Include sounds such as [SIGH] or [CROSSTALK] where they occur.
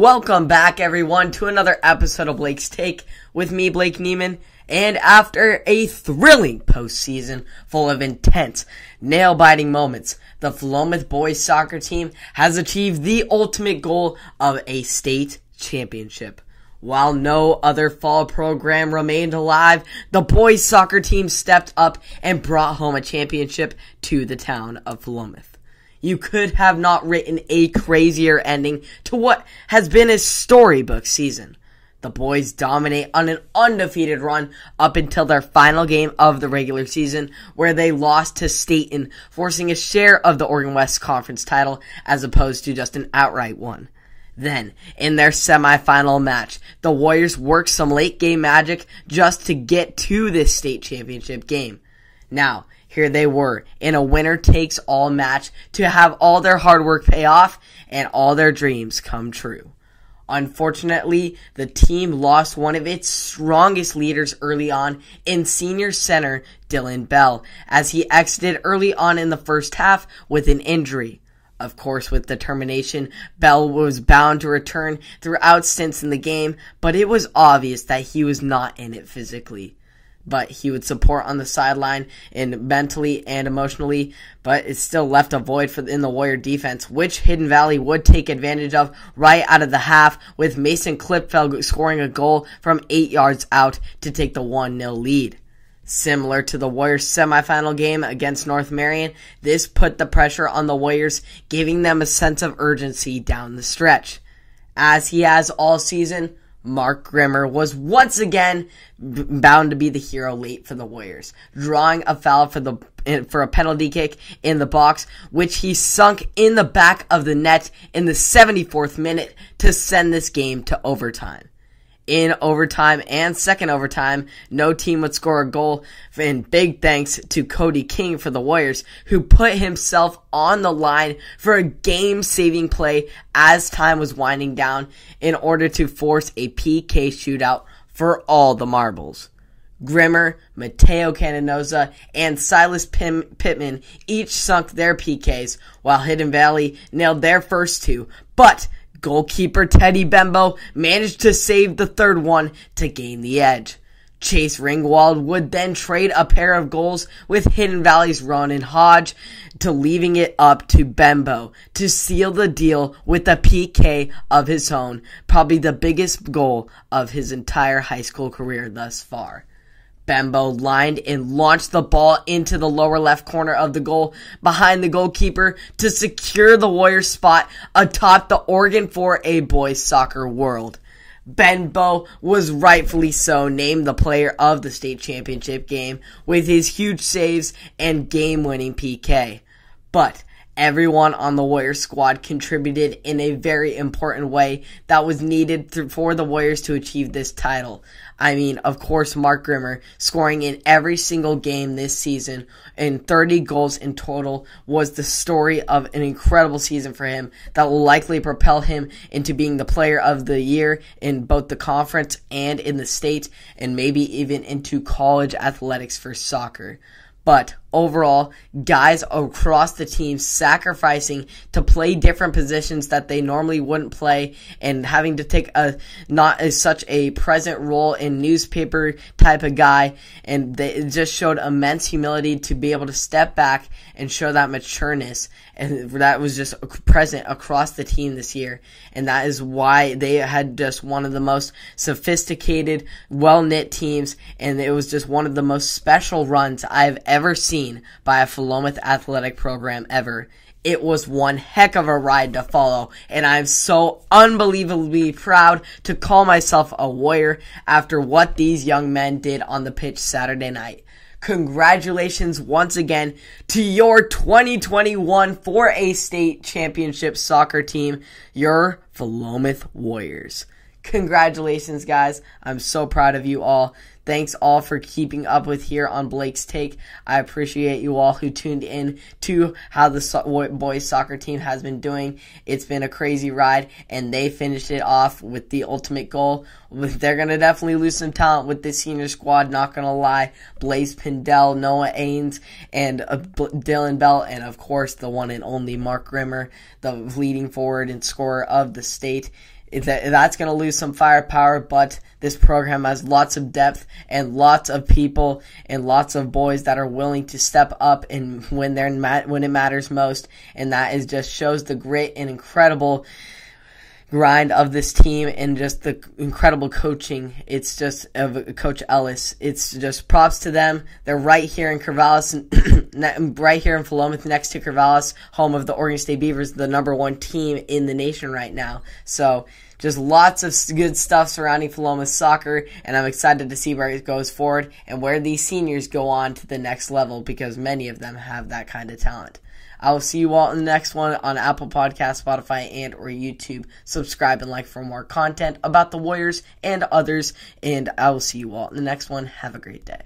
Welcome back, everyone, to another episode of Blake's Take with me, Blake Neiman. And after a thrilling postseason full of intense, nail biting moments, the Philomath boys soccer team has achieved the ultimate goal of a state championship. While no other fall program remained alive, the boys soccer team stepped up and brought home a championship to the town of Philomath. You could have not written a crazier ending to what has been a storybook season. The boys dominate on an undefeated run up until their final game of the regular season, where they lost to Stayton, forcing a share of the Oregon West Conference title as opposed to just an outright one. Then, in their semifinal match, the Warriors worked some late game magic just to get to this state championship game. Now, here they were in a winner takes all match to have all their hard work pay off and all their dreams come true. Unfortunately, the team lost one of its strongest leaders early on in senior center Dylan Bell as he exited early on in the first half with an injury. Of course, with determination, Bell was bound to return throughout stints in the game, but it was obvious that he was not in it physically but he would support on the sideline and mentally and emotionally, but it still left a void for in the Warrior defense, which Hidden Valley would take advantage of right out of the half with Mason Klipfeld scoring a goal from eight yards out to take the 1-0 lead. Similar to the Warriors semifinal game against North Marion, this put the pressure on the Warriors, giving them a sense of urgency down the stretch. As he has all season, Mark Grimmer was once again b- bound to be the hero late for the Warriors, drawing a foul for the eh, for a penalty kick in the box, which he sunk in the back of the net in the 74th minute to send this game to overtime in overtime and second overtime. No team would score a goal. And big thanks to Cody King for the Warriors, who put himself on the line for a game saving play as time was winding down in order to force a PK shootout for all the marbles. Grimmer, Mateo Canonosa, and Silas Pim- Pittman each sunk their PKs, while Hidden Valley nailed their first two. But Goalkeeper Teddy Bembo managed to save the third one to gain the edge. Chase Ringwald would then trade a pair of goals with Hidden Valley's Ronan Hodge to leaving it up to Bembo to seal the deal with a PK of his own, probably the biggest goal of his entire high school career thus far. Bembo lined and launched the ball into the lower left corner of the goal behind the goalkeeper to secure the Warriors spot atop the Oregon 4A boys soccer world. Bembo was rightfully so named the player of the state championship game with his huge saves and game winning PK. But everyone on the Warriors squad contributed in a very important way that was needed for the Warriors to achieve this title. I mean, of course, Mark Grimmer scoring in every single game this season and 30 goals in total was the story of an incredible season for him that will likely propel him into being the player of the year in both the conference and in the state and maybe even into college athletics for soccer. But overall, guys across the team sacrificing to play different positions that they normally wouldn't play and having to take a not as such a present role in newspaper type of guy. And they just showed immense humility to be able to step back and show that matureness. And that was just present across the team this year. And that is why they had just one of the most sophisticated well-knit teams. And it was just one of the most special runs I've ever seen seen by a Philomath athletic program ever. It was one heck of a ride to follow, and I'm so unbelievably proud to call myself a warrior after what these young men did on the pitch Saturday night. Congratulations once again to your 2021 4A State Championship soccer team, your Philomath Warriors. Congratulations, guys. I'm so proud of you all. Thanks all for keeping up with here on Blake's Take. I appreciate you all who tuned in to how the so- boys soccer team has been doing. It's been a crazy ride, and they finished it off with the ultimate goal. They're going to definitely lose some talent with this senior squad, not going to lie. Blaze Pindell, Noah Ains, and uh, Dylan Bell, and of course the one and only Mark Grimmer, the leading forward and scorer of the state that, that's going to lose some firepower, but this program has lots of depth and lots of people and lots of boys that are willing to step up and when they're when it matters most, and that is just shows the great and incredible grind of this team and just the incredible coaching. It's just of Coach Ellis. It's just props to them. They're right here in Corvallis, [CLEARS THROAT] right here in Philomath, next to Corvallis, home of the Oregon State Beavers, the number one team in the nation right now. So just lots of good stuff surrounding Philomath soccer, and I'm excited to see where it goes forward and where these seniors go on to the next level because many of them have that kind of talent. I will see you all in the next one on Apple Podcast, Spotify, and or YouTube. Subscribe and like for more content about the Warriors and others. And I will see you all in the next one. Have a great day.